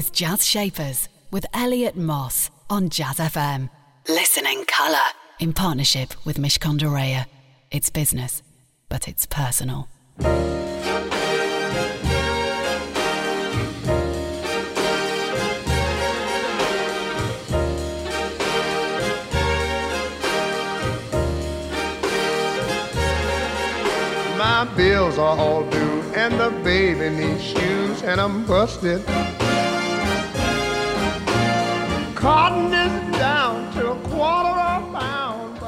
is Jazz Shapers with Elliot Moss on Jazz FM. Listen in colour in partnership with Mishcon de Reya. It's business, but it's personal. My bills are all due, and the baby needs shoes, and I'm busted.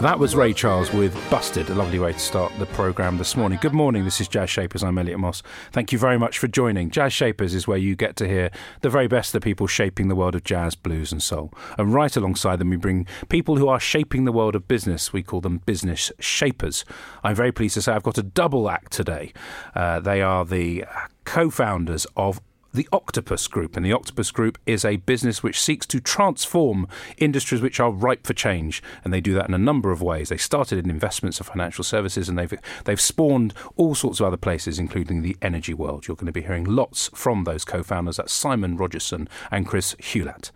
That was Ray. Charles with Busted, a lovely way to start the programme this morning. Good morning, this is Jazz Shapers. I'm Elliot Moss. Thank you very much for joining. Jazz Shapers is where you get to hear the very best of the people shaping the world of jazz, blues, and soul. And right alongside them, we bring people who are shaping the world of business. We call them business shapers. I'm very pleased to say I've got a double act today. Uh, they are the co founders of the Octopus Group. And the Octopus Group is a business which seeks to transform industries which are ripe for change. And they do that in a number of ways. They started in investments and financial services, and they've, they've spawned all sorts of other places, including the energy world. You're going to be hearing lots from those co founders. That's Simon Rogerson and Chris Hulatt.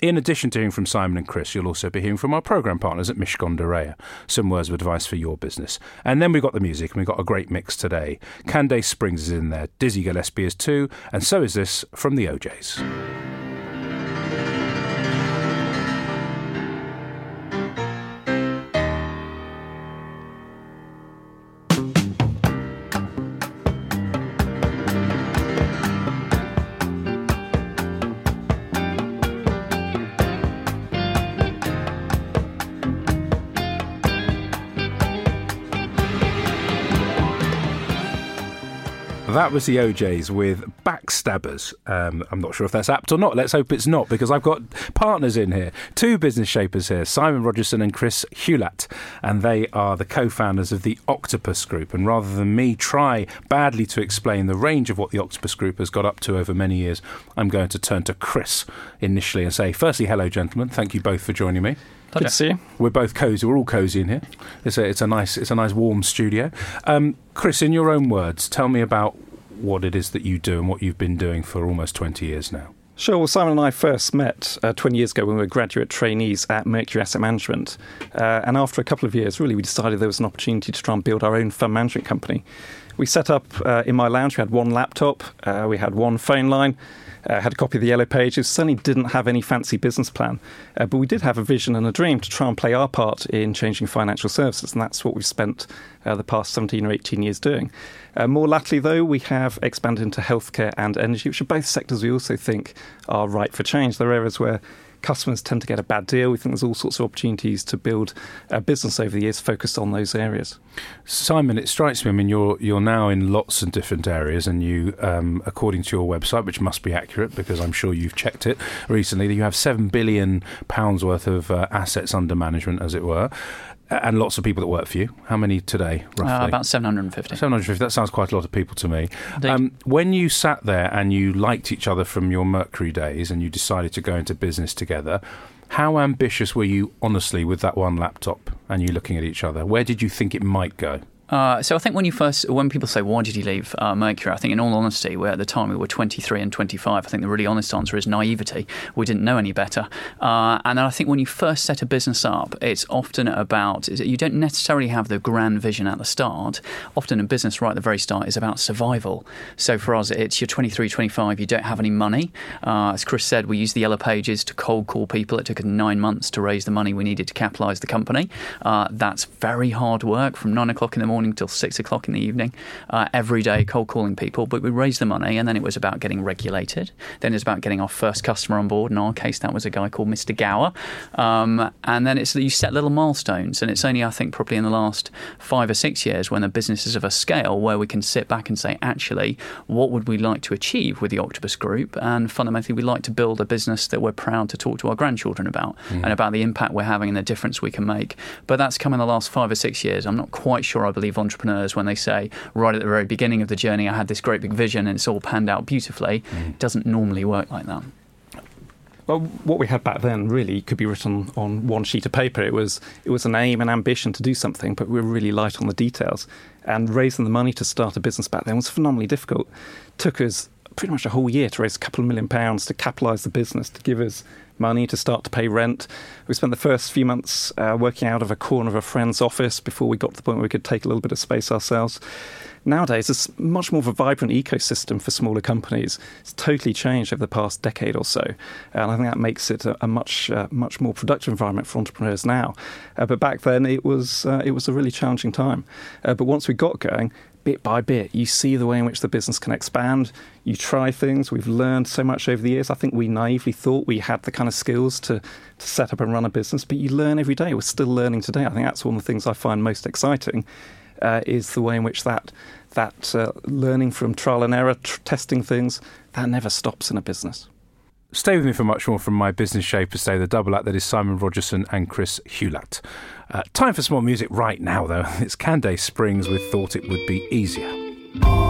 In addition to hearing from Simon and Chris, you'll also be hearing from our programme partners at Mishcon de Some words of advice for your business. And then we've got the music, and we've got a great mix today. Candace Springs is in there, Dizzy Gillespie is too, and so is this from the O'Jays. That was the O'Jays with Backstabbers. Um, I'm not sure if that's apt or not. Let's hope it's not, because I've got partners in here, two business shapers here, Simon Rogerson and Chris Hulatt, and they are the co-founders of the Octopus Group. And rather than me try badly to explain the range of what the Octopus Group has got up to over many years, I'm going to turn to Chris initially and say, firstly, hello, gentlemen. Thank you both for joining me. Good to see you. We're both cosy. We're all cosy in here. It's a, it's a nice, it's a nice warm studio. Um, Chris, in your own words, tell me about what it is that you do and what you've been doing for almost 20 years now. Sure. Well, Simon and I first met uh, 20 years ago when we were graduate trainees at Mercury Asset Management. Uh, and after a couple of years, really, we decided there was an opportunity to try and build our own fund management company. We set up uh, in my lounge, we had one laptop, uh, we had one phone line, uh, had a copy of the Yellow Pages. Certainly didn't have any fancy business plan, uh, but we did have a vision and a dream to try and play our part in changing financial services. And that's what we've spent uh, the past 17 or 18 years doing. Uh, more latterly, though, we have expanded into healthcare and energy, which are both sectors we also think are ripe for change. They're areas where customers tend to get a bad deal. We think there's all sorts of opportunities to build a business over the years focused on those areas. Simon, it strikes me. I mean, you're you're now in lots of different areas, and you, um, according to your website, which must be accurate because I'm sure you've checked it recently, you have seven billion pounds worth of uh, assets under management, as it were, and lots of people that work for you. How many today, roughly? Uh, about 750. 750, that sounds quite a lot of people to me. Um, when you sat there and you liked each other from your Mercury days and you decided to go into business together, how ambitious were you, honestly, with that one laptop and you looking at each other? Where did you think it might go? Uh, so I think when you first, when people say, "Why did you leave uh, Mercury?" I think, in all honesty, where at the time we were 23 and 25. I think the really honest answer is naivety. We didn't know any better. Uh, and I think when you first set a business up, it's often about you don't necessarily have the grand vision at the start. Often a business right at the very start is about survival. So for us, it's you're 23, 25. You don't have any money. Uh, as Chris said, we used the yellow pages to cold call people. It took us nine months to raise the money we needed to capitalise the company. Uh, that's very hard work from nine o'clock in the morning till six o'clock in the evening, uh, every day cold calling people. But we raised the money, and then it was about getting regulated. Then it's about getting our first customer on board. In our case, that was a guy called Mr. Gower. Um, and then it's that you set little milestones, and it's only I think probably in the last five or six years when the business is of a scale where we can sit back and say, actually, what would we like to achieve with the Octopus Group? And fundamentally, we like to build a business that we're proud to talk to our grandchildren about and about the impact we're having and the difference we can make. But that's come in the last five or six years. I'm not quite sure I believe entrepreneurs when they say, right at the very beginning of the journey, I had this great big vision and it's all panned out beautifully. Mm. It doesn't normally work like that. Well, what we had back then really could be written on one sheet of paper. It was it was an aim and ambition to do something, but we were really light on the details. And raising the money to start a business back then was phenomenally difficult. Took us pretty much a whole year to raise a couple of million pounds to capitalise the business, to give us money to start to pay rent. We spent the first few months uh, working out of a corner of a friend's office before we got to the point where we could take a little bit of space ourselves. Nowadays, it's much more of a vibrant ecosystem for smaller companies. It's totally changed over the past decade or so, and I think that makes it a, a much uh, much more productive environment for entrepreneurs now. Uh, but back then, it was uh, it was a really challenging time. Uh, but once we got going, bit by bit, you see the way in which the business can expand. You try things. We've learned so much over the years. I think we naively thought we had the kind of skills to, to set up and run a business, but you learn every day. We're still learning today. I think that's one of the things I find most exciting. Uh, is the way in which that that uh, learning from trial and error, tr- testing things, that never stops in a business. Stay with me for much more from my business shapers today, the double act that is Simon Rogerson and Chris Hulatt. Uh, time for some more music right now, though. It's Candace Springs with Thought It Would Be Easier.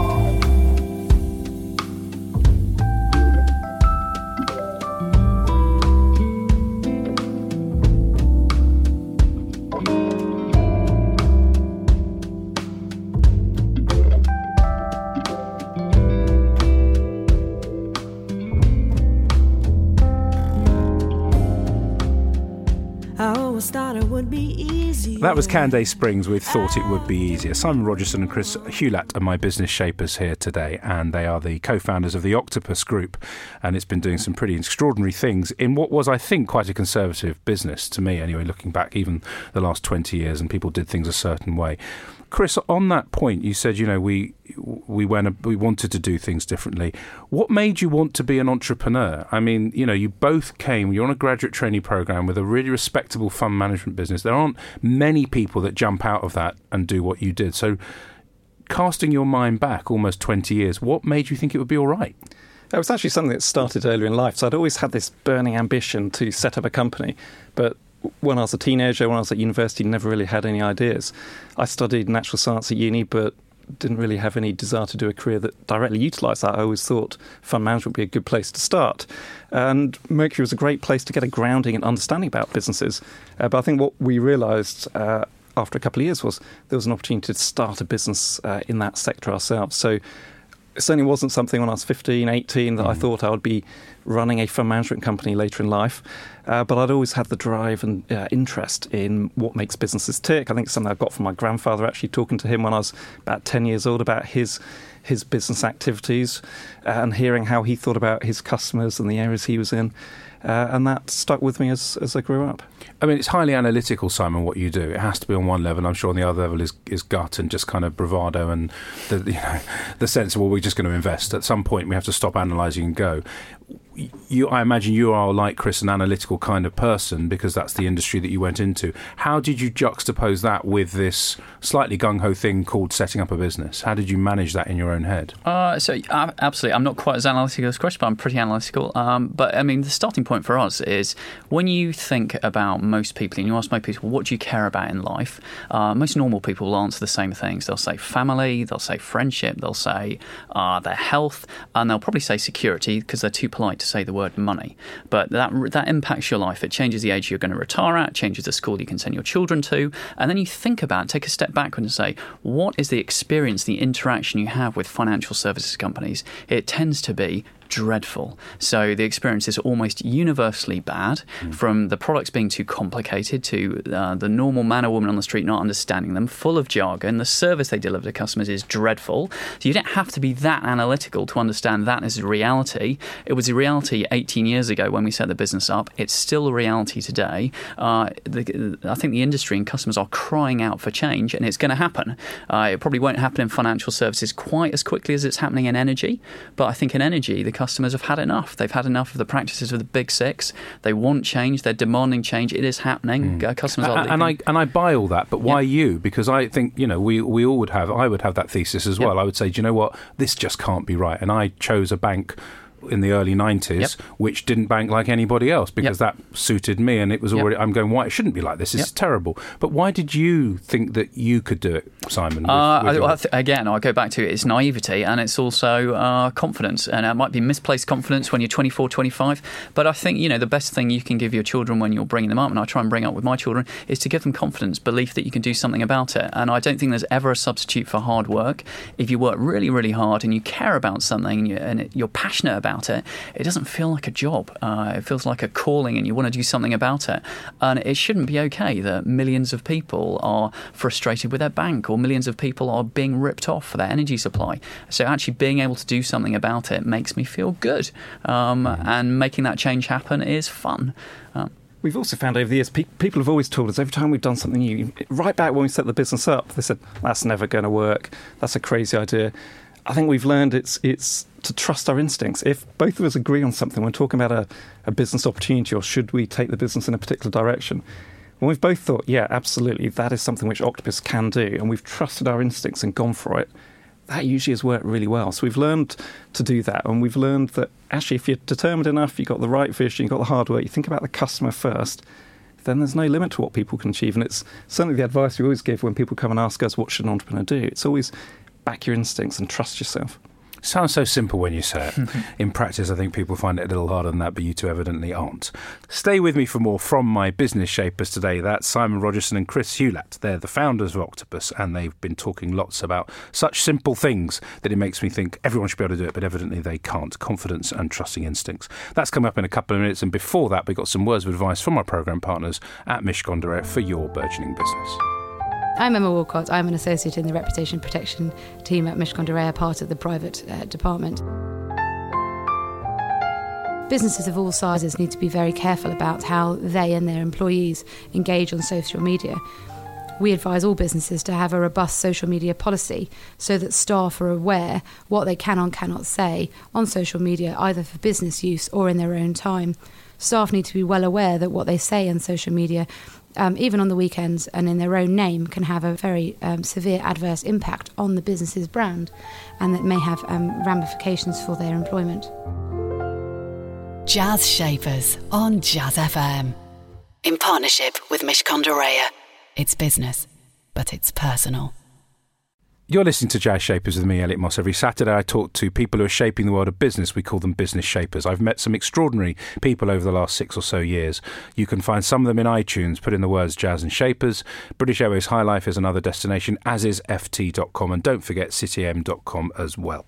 That was Candace Springs with Thought It Would Be Easier. Simon Rogerson and Chris Hulatt are my business shapers here today, and they are the co founders of the Octopus Group. And it's been doing some pretty extraordinary things in what was, I think, quite a conservative business to me, anyway, looking back even the last 20 years, and people did things a certain way. Chris, on that point, you said you know we we went we wanted to do things differently. What made you want to be an entrepreneur? I mean, you know, you both came. You're on a graduate training program with a really respectable fund management business. There aren't many people that jump out of that and do what you did. So, casting your mind back almost 20 years, what made you think it would be all right? It was actually something that started earlier in life. So I'd always had this burning ambition to set up a company, but when I was a teenager, when I was at university, never really had any ideas. I studied natural science at uni, but didn't really have any desire to do a career that directly utilised that. I always thought fund management would be a good place to start. And Mercury was a great place to get a grounding and understanding about businesses. Uh, but I think what we realised uh, after a couple of years was there was an opportunity to start a business uh, in that sector ourselves. So it certainly wasn't something when I was 15, 18 that mm. I thought I would be running a fund management company later in life. Uh, but I'd always had the drive and uh, interest in what makes businesses tick. I think it's something I got from my grandfather, actually talking to him when I was about 10 years old about his his business activities uh, and hearing how he thought about his customers and the areas he was in. Uh, and that stuck with me as, as I grew up. I mean, it's highly analytical, Simon. What you do, it has to be on one level. I'm sure on the other level is, is gut and just kind of bravado and the you know the sense of well, we're just going to invest. At some point, we have to stop analysing and go you, I imagine you are like Chris, an analytical kind of person because that's the industry that you went into. How did you juxtapose that with this slightly gung ho thing called setting up a business? How did you manage that in your own head? Uh, so, uh, absolutely, I'm not quite as analytical as Chris, but I'm pretty analytical. Um, but I mean, the starting point for us is when you think about most people and you ask most people, what do you care about in life? Uh, most normal people will answer the same things. They'll say family, they'll say friendship, they'll say uh, their health, and they'll probably say security because they're too polite to say the word money, but that that impacts your life. It changes the age you're going to retire at, changes the school you can send your children to, and then you think about, take a step backward and say, what is the experience, the interaction you have with financial services companies? It tends to be dreadful. So the experience is almost universally bad, mm. from the products being too complicated to uh, the normal man or woman on the street not understanding them, full of jargon. The service they deliver to customers is dreadful. So you don't have to be that analytical to understand that is a reality. It was a reality 18 years ago when we set the business up. It's still a reality today. Uh, the, I think the industry and customers are crying out for change, and it's going to happen. Uh, it probably won't happen in financial services quite as quickly as it's happening in energy, but I think in energy, the customers have had enough. They've had enough of the practices of the big six. They want change. They're demanding change. It is happening. Mm. customers are. And I and I buy all that. But why yeah. you? Because I think you know we we all would have. I would have that thesis as well. I would say, do you know what? This just can't be right. And I chose a bank in the early 90s, Yep. which didn't bank like anybody else because that suited me. And it was Yep. already, I'm going, why? It shouldn't be like this. It's Yep. terrible. But why did you think that you could do it, Simon? with- Uh, with I, your- I th- again, I go back to it. it's naivety and it's also uh, confidence. And it might be misplaced confidence when you're 24, 25. But I think, you know, the best thing you can give your children when you're bringing them up, and I try and bring up with my children, is to give them confidence, belief that you can do something about it. And I don't think there's ever a substitute for hard work. If you work really, really hard and you care about something and, you're passionate about it, it doesn't feel like a job. Uh, it feels like a calling and you want to do something about it. And it shouldn't be okay that millions of people are frustrated with their bank or millions of people are being ripped off for their energy supply. So actually being able to do something about it makes me feel good. Um, and making that change happen is fun. Um, We've also found over the years, pe- people have always told us every time we've done something new, right back when we set the business up, they said, that's never going to work. That's a crazy idea. I think we've learned it's, it's to trust our instincts. If both of us agree on something, we're talking about a, a business opportunity or should we take the business in a particular direction, when we've both thought, yeah, absolutely, that is something which Octopus can do, and we've trusted our instincts and gone for it, that usually has worked really well. So we've learned to do that, and we've learned that actually, if you're determined enough, you've got the right vision, you've got the hard work, you think about the customer first, then there's no limit to what people can achieve. And it's certainly the advice we always give when people come and ask us, what should an entrepreneur do? It's always back your instincts and trust yourself. Sounds so simple when you say it. In practice, I think people find it a little harder than that, but you two evidently aren't. Stay with me for more from my business shapers today. That's Simon Rogerson and Chris Hulatt. They're the founders of Octopus, and they've been talking lots about such simple things that it makes me think everyone should be able to do it, but evidently they can't. Confidence and trusting instincts. That's coming up in a couple of minutes, and before that, we've got some words of advice from our programme partners at Mishcon de Reya for your burgeoning business. I'm Emma Walcott. I'm an associate in the reputation protection team at Mishcon de Reya, part of the private uh, department. Businesses of all sizes need to be very careful about how they and their employees engage on social media. We advise all businesses to have a robust social media policy so that staff are aware what they can and cannot say on social media, either for business use or in their own time. Staff need to be well aware that what they say on social media um, even on the weekends and in their own name, can have a very um, severe adverse impact on the business's brand and that may have um, ramifications for their employment. Jazz Shapers on Jazz FM. In partnership with Mishcon de Reya. It's business, but it's personal. You're listening to Jazz Shapers with me, Elliot Moss. Every Saturday, I talk to people who are shaping the world of business. We call them business shapers. I've met some extraordinary people over the last six or so years. You can find some of them in iTunes. Put in the words Jazz and Shapers. British Airways High Life is another destination, as is FT.com. And don't forget CityAM.com as well.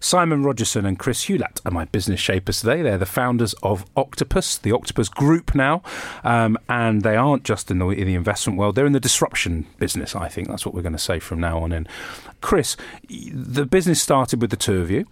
Simon Rogerson and Chris Hulatt are my business shapers today. They're the founders of Octopus, the Octopus Group now, um, and they aren't just in the in the investment world; they're in the disruption business. I think that's what we're going to say from now on in. Chris, the business started with the two of you.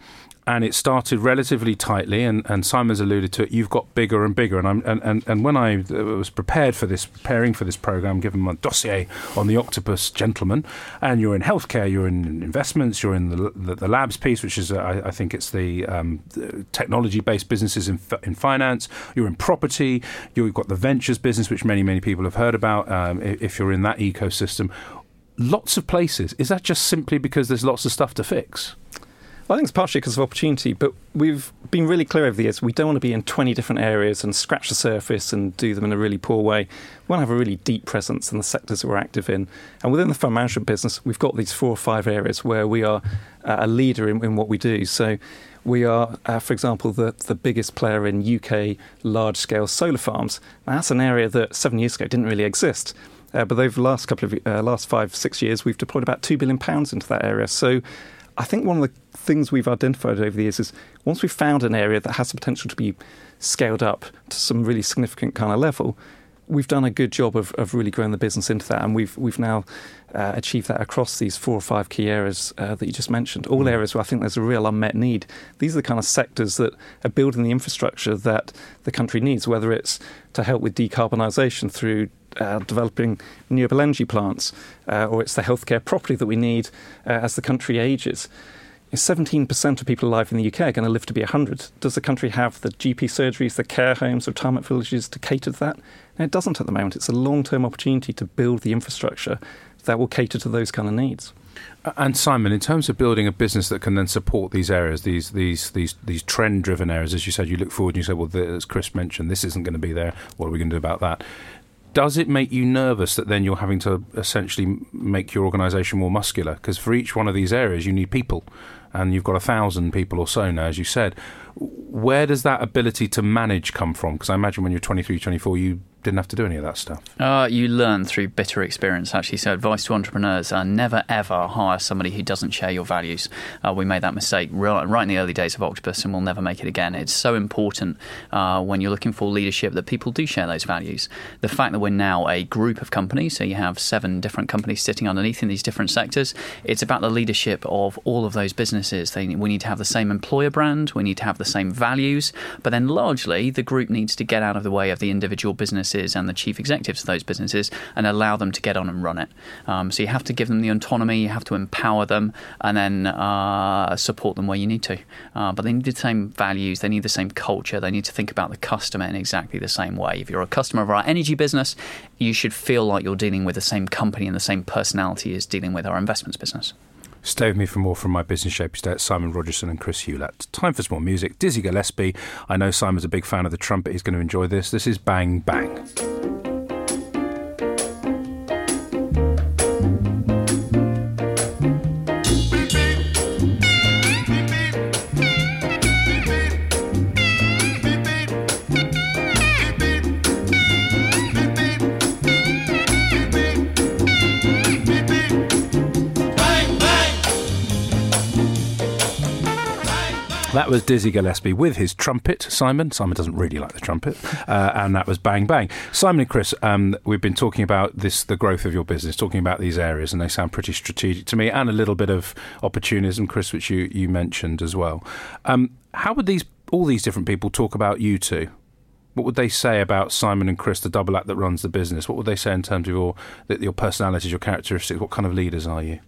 And it started relatively tightly, and, and Simon's alluded to it. You've got bigger and bigger, and I'm and, and, and when I was prepared for this, preparing for this program, given my dossier on the Octopus gentleman, and you're in healthcare, you're in investments, you're in the the, the labs piece, which is uh, I, I think it's the, um, the technology-based businesses in in finance. You're in property. You've got the ventures business, which many many people have heard about. Um, if you're in that ecosystem, lots of places. Is that just simply because there's lots of stuff to fix? I think it's partially because of opportunity, but we've been really clear over the years we don't want to be in 20 different areas and scratch the surface and do them in a really poor way. We want to have a really deep presence in the sectors that we're active in. And within the fund management business, we've got these four or five areas where we are uh, a leader in, in what we do. So we are, uh, for example, the, the biggest player in UK large scale solar farms. Now, that's an area that seven years ago didn't really exist. Uh, but over the last couple of uh, last five six years, we've deployed about two billion pounds into that area. So I think one of the things we've identified over the years is once we've found an area that has the potential to be scaled up to some really significant kind of level, we've done a good job of, of really growing the business into that, and we've we've now uh, achieved that across these four or five key areas uh, that you just mentioned. All areas where I think there's a real unmet need. These are the kind of sectors that are building the infrastructure that the country needs, whether it's to help with decarbonisation through uh, developing renewable energy plants, uh, or it's the healthcare property that we need uh, as the country ages. 17% of people alive in the UK are going to live to be 100. Does the country have the GP surgeries, the care homes, retirement villages to cater to that? No, it doesn't at the moment. It's a long term opportunity to build the infrastructure that will cater to those kind of needs. And Simon, in terms of building a business that can then support these areas, these these these these trend-driven areas, as you said, you look forward and you say, well, as Chris mentioned, this isn't going to be there. What are we going to do about that? Does it make you nervous that then you're having to essentially make your organisation more muscular? Because for each one of these areas, you need people, and you've got a thousand people or so now, as you said. Where does that ability to manage come from? Because I imagine when you're 23, 24, you didn't have to do any of that stuff? Uh, you learn through bitter experience, actually. So, advice to entrepreneurs: uh, never ever hire somebody who doesn't share your values. Uh, we made that mistake right in the early days of Octopus, and we'll never make it again. It's so important uh, when you're looking for leadership that people do share those values. The fact that we're now a group of companies, so you have seven different companies sitting underneath in these different sectors, it's about the leadership of all of those businesses. They, we need to have the same employer brand, we need to have the same values, but then largely the group needs to get out of the way of the individual businesses businesses and the chief executives of those businesses and allow them to get on and run it. Um, so you have to give them the autonomy, you have to empower them, and then uh, support them where you need to. Uh, but they need the same values, they need the same culture, they need to think about the customer in exactly the same way. If you're a customer of our energy business, you should feel like you're dealing with the same company and the same personality as dealing with our investments business. Stay with me for more from my business shapers today. Simon Rogerson and Chris Hulatt. Time for some more music. Dizzy Gillespie. I know Simon's a big fan of the trumpet. He's going to enjoy this. This is Bang Bang. That was Dizzy Gillespie with his trumpet, Simon. Simon doesn't really like the trumpet. Uh, and that was Bang Bang. Simon and Chris, um, we've been talking about this, the growth of your business, talking about these areas, and they sound pretty strategic to me, and a little bit of opportunism, Chris, which you, you mentioned as well. Um, how would these all these different people talk about you two? What would they say about Simon and Chris, the double act that runs the business? What would they say in terms of your your personalities, your characteristics? What kind of leaders are you?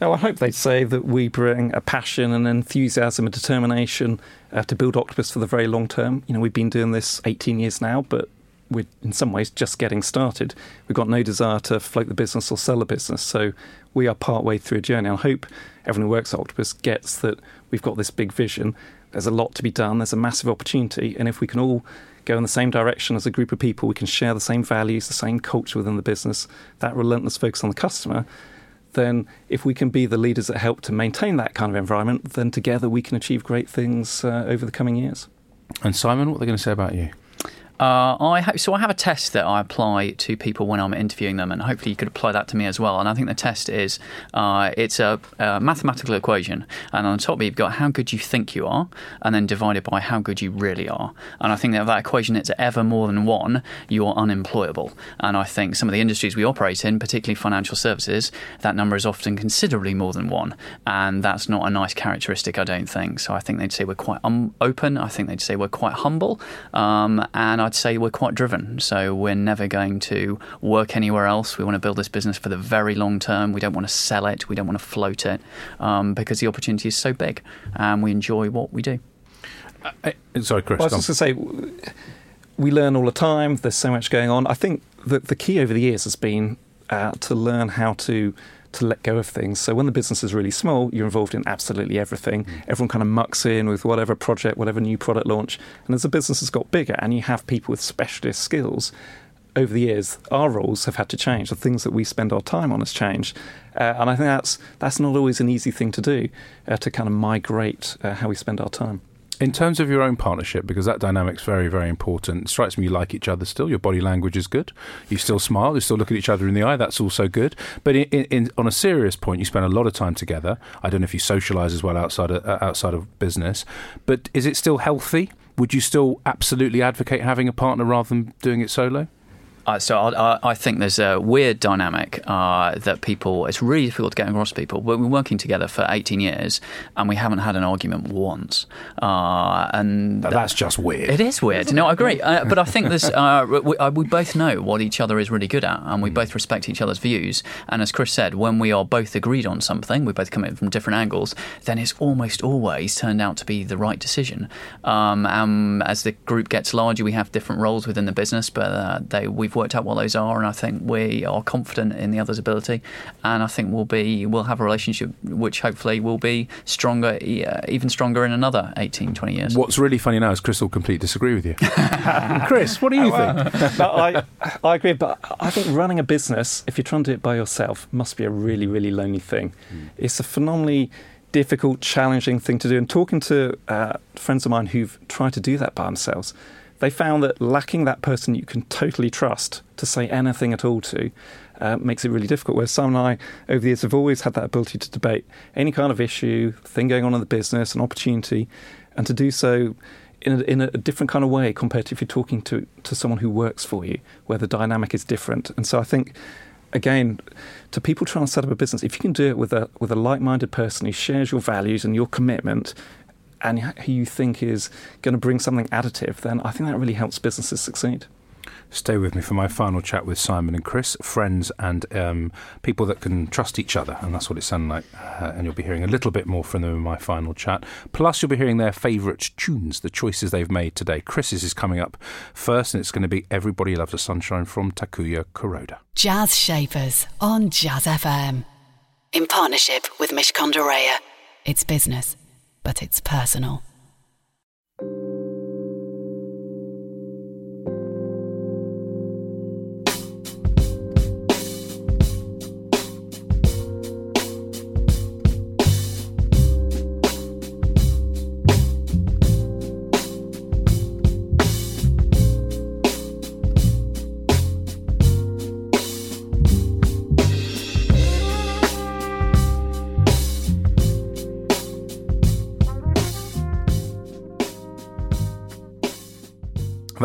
Well, I hope they'd say that we bring a passion and enthusiasm and determination uh, to build Octopus for the very long term. You know, we've been doing this 18 years now, but we're in some ways just getting started. We've got no desire to float the business or sell the business, so we are part way through a journey. I hope everyone who works at Octopus gets that we've got this big vision. There's a lot to be done. There's a massive opportunity, and if we can all go in the same direction as a group of people, we can share the same values, the same culture within the business, that relentless focus on the customer then if we can be the leaders that help to maintain that kind of environment, then together we can achieve great things uh, over the coming years. And Simon, what are they going to say about you? Uh, I so I have a test that I apply to people when I'm interviewing them, and hopefully you could apply that to me as well. And I think the test is uh, it's a, a, mathematical equation, and on top of it you've got how good you think you are, and then divided by how good you really are. And I think that that equation is ever more than one, you are unemployable. And I think some of the industries we operate in, particularly financial services, that number is often considerably more than one, and that's not a nice characteristic, I don't think. So I think they'd say we're quite um, open. I think they'd say we're quite humble, um, and I'd say we're quite driven. So we're never going to work anywhere else. We want to build this business for the very long term. We don't want to sell it. We don't want to float it um, because the opportunity is so big and we enjoy what we do. Uh, sorry, Chris. Well, I was just going to say, we learn all the time. There's so much going on. I think that the key over the years has been uh, to learn how to to let go of things. So when the business is really small, you're involved in absolutely everything. Mm. Everyone kind of mucks in with whatever project, whatever new product launch. And as the business has got bigger and you have people with specialist skills, over the years, our roles have had to change. The things that we spend our time on has changed, uh, and I think that's that's not always an easy thing to do, uh, to kind of migrate uh, how we spend our time. In terms of your own partnership, because that dynamic's very, very important. It strikes me you like each other still. Your body language is good. You still smile. You still look at each other in the eye. That's also good. But in, in, on a serious point, you spend a lot of time together. I don't know if you socialise as well outside of, uh, outside of business. But is it still healthy? Would you still absolutely advocate having a partner rather than doing it solo? Uh, so I, I, think there's a weird dynamic uh, that people. It's really difficult to get across people. We've been working together for 18 years, and we haven't had an argument once. Uh, and that's just weird. It is weird. No, I agree. Uh, but I think there's. Uh, we, uh, we, both know what each other is really good at, and we mm. both respect each other's views. And as Chris said, when we are both agreed on something, we both come in from different angles. Then it's almost always turned out to be the right decision. Um, as the group gets larger, we have different roles within the business, but they we've we've worked out what those are, and I think we are confident in the other's ability, and I think we'll be we'll have a relationship which hopefully will be stronger, even stronger in another 18, 20 years. What's really funny now is Chris will completely disagree with you. Chris, what do you think? I, I agree, but I think running a business, if you're trying to do it by yourself, must be a really, really lonely thing. Mm. It's a phenomenally difficult, challenging thing to do. And talking to uh, friends of mine who've tried to do that by themselves, they found that lacking that person you can totally trust to say anything at all to uh, makes it really difficult. Whereas Sam and I, over the years, have always had that ability to debate any kind of issue, thing going on in the business, an opportunity, and to do so in a, in a different kind of way compared to if you're talking to, to someone who works for you, where the dynamic is different. And so I think again, to people trying to set up a business, if you can do it with a with a like minded person who shares your values and your commitment, and who you think is going to bring something additive, then I think that really helps businesses succeed. Stay with me for my final chat with Simon and Chris, friends and um, people that can trust each other, and that's what it sounds like. Uh, and you'll be hearing a little bit more from them in my final chat. Plus, you'll be hearing their favourite tunes, the choices they've made today. Chris's is coming up first, and it's going to be "Everybody Loves the Sunshine" from Takuya Kuroda. Jazz Shapers on Jazz FM, in partnership with Mishcon de Reya. It's business, but it's personal.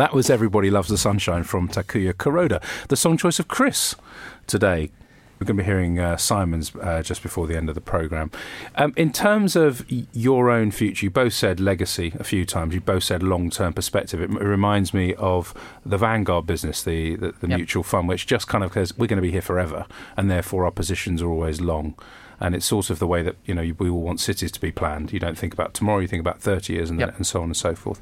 That was Everybody Loves the Sunshine from Takuya Kuroda, the song choice of Chris today. We're going to be hearing uh, Simon's uh, just before the end of the programme. Um, in terms of your own future, you both said legacy a few times. You both said long term perspective. It, it, reminds me of the Vanguard business, the, the, the yep. mutual fund, which just kind of says we're going to be here forever, and therefore our positions are always long and it's sort of the way that you know we all want cities to be planned. You don't think about tomorrow; you think about thirty years, and, yep. and so on and so forth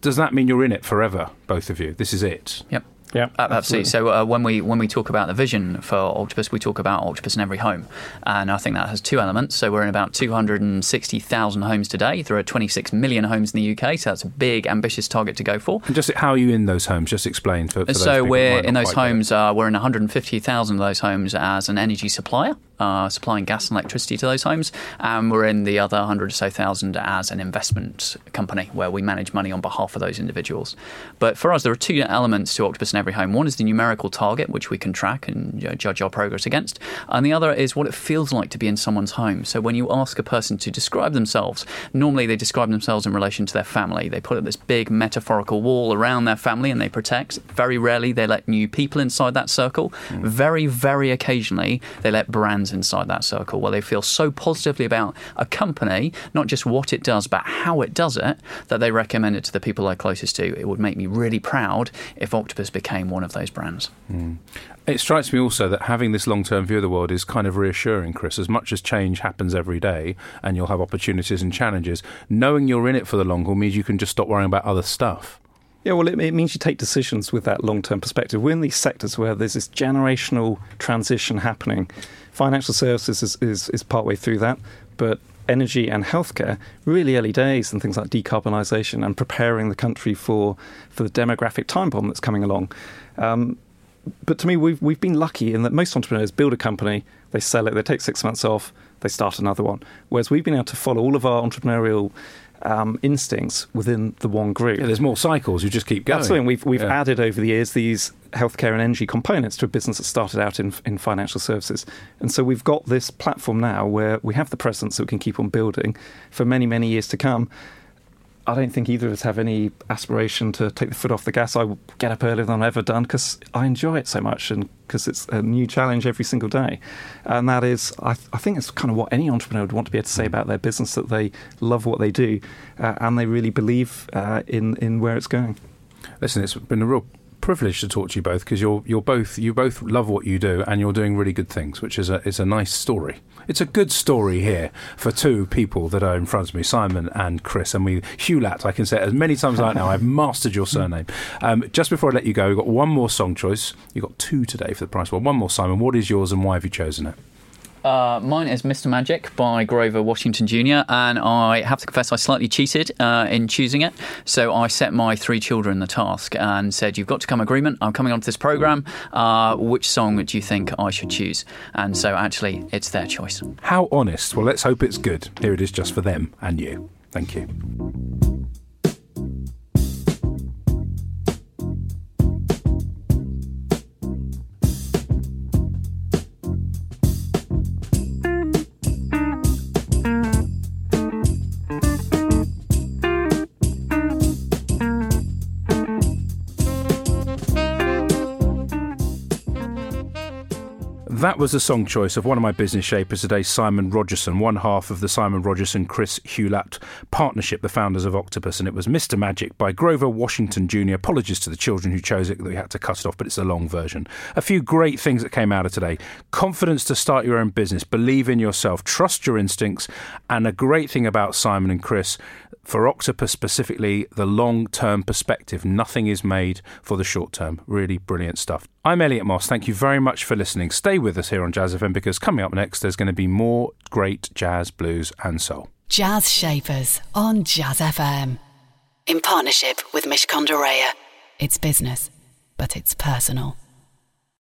does that mean you're in it forever, both of you? This is it. Yep. Yeah, absolutely. absolutely. So uh, when we when we talk about the vision for Octopus, we talk about Octopus in every home, and I think that has two elements. So we're in about 260,000 homes today. There are 26 million homes in the UK, so that's a big, ambitious target to go for. And just how are you in those homes? Just explain for. for so we're in those homes. Uh, we're in 150,000 of those homes as an energy supplier uh, supplying gas and electricity to those homes, and we're in the other hundred or so thousand as an investment company where we manage money on behalf of those individuals. But for us, there are two elements to Octopus in Every Home. One is the numerical target, which we can track and judge our progress against, and the other is what it feels like to be in someone's home. So when you ask a person to describe themselves, normally they describe themselves in relation to their family. They put up this big metaphorical wall around their family and they protect. Very rarely they let new people inside that circle. Mm. Very, very occasionally they let brands inside that circle where they feel so positively about a company, not just what it does, but how it does it, that they recommend it to the people they're closest to. It would make me really proud if Octopus became one of those brands. Mm. It strikes me also that having this long term view of the world is kind of reassuring, Chris. As much as change happens every day and you'll have opportunities and challenges, knowing you're in it for the long haul means you can just stop worrying about other stuff. Yeah, well, it, it, means you take decisions with that long term perspective. We're in these sectors where there's this generational transition happening. Financial services is, is, is partway through that, but energy and healthcare, really early days, and things like decarbonisation and preparing the country for, for the demographic time bomb that's coming along. Um, but to me, we've, we've been lucky in that most entrepreneurs build a company, they sell it, they take six months off, they start another one. Whereas we've been able to follow all of our entrepreneurial um, instincts within the one group. Yeah, there's more cycles. You just keep going. Absolutely. We've we've yeah. added over the years these healthcare and energy components to a business that started out in in financial services, and so we've got this platform now where we have the presence that we can keep on building for many many years to come. I don't think either of us have any aspiration to take the foot off the gas. I get up earlier than I've ever done because I enjoy it so much and because it's a new challenge every single day. And that is, I, I, think it's kind of what any entrepreneur would want to be able to say about their business that they love what they do uh, and they really believe uh, in, in where it's going. Listen, it's been a real privilege to talk to you both because you're you're both you both love what you do and you're doing really good things, which is a is a nice story. It's a good story here for two people that are in front of me, Simon and Chris. And we Hulatt, I can say it as many times I know. I've mastered your surname. Um, just before I let you go, we've got one more song choice. You've got two today for the price. Well, one more, Simon. What is yours and why have you chosen it? Uh, mine is Mr. Magic by Grover Washington Jr., and I have to confess I slightly cheated uh, in choosing it. So I set my three children the task and said, You've got to come agreement. I'm coming onto this programme. Uh, which song do you think I should choose? And so actually, it's their choice. How honest. Well, let's hope it's good. Here it is just for them and you. Thank you. That was the song choice of one of my business shapers today, Simon Rogerson, one half of the Simon Rogerson Chris Hulatt partnership, the founders of Octopus, and it was Mr. Magic by Grover Washington Jr. Apologies to the children who chose it that we had to cut it off, but it's a long version. A few great things that came out of today confidence to start your own business, believe in yourself, trust your instincts, and a great thing about Simon and Chris for Octopus specifically, the long term perspective. Nothing is made for the short term. Really brilliant stuff. I'm Elliot Moss. Thank you very much for listening. Stay with us here on Jazz FM because coming up next, there's going to be more great jazz, blues, and soul. Jazz Shapers on Jazz FM. In partnership with Mishcon de It's business, but it's personal.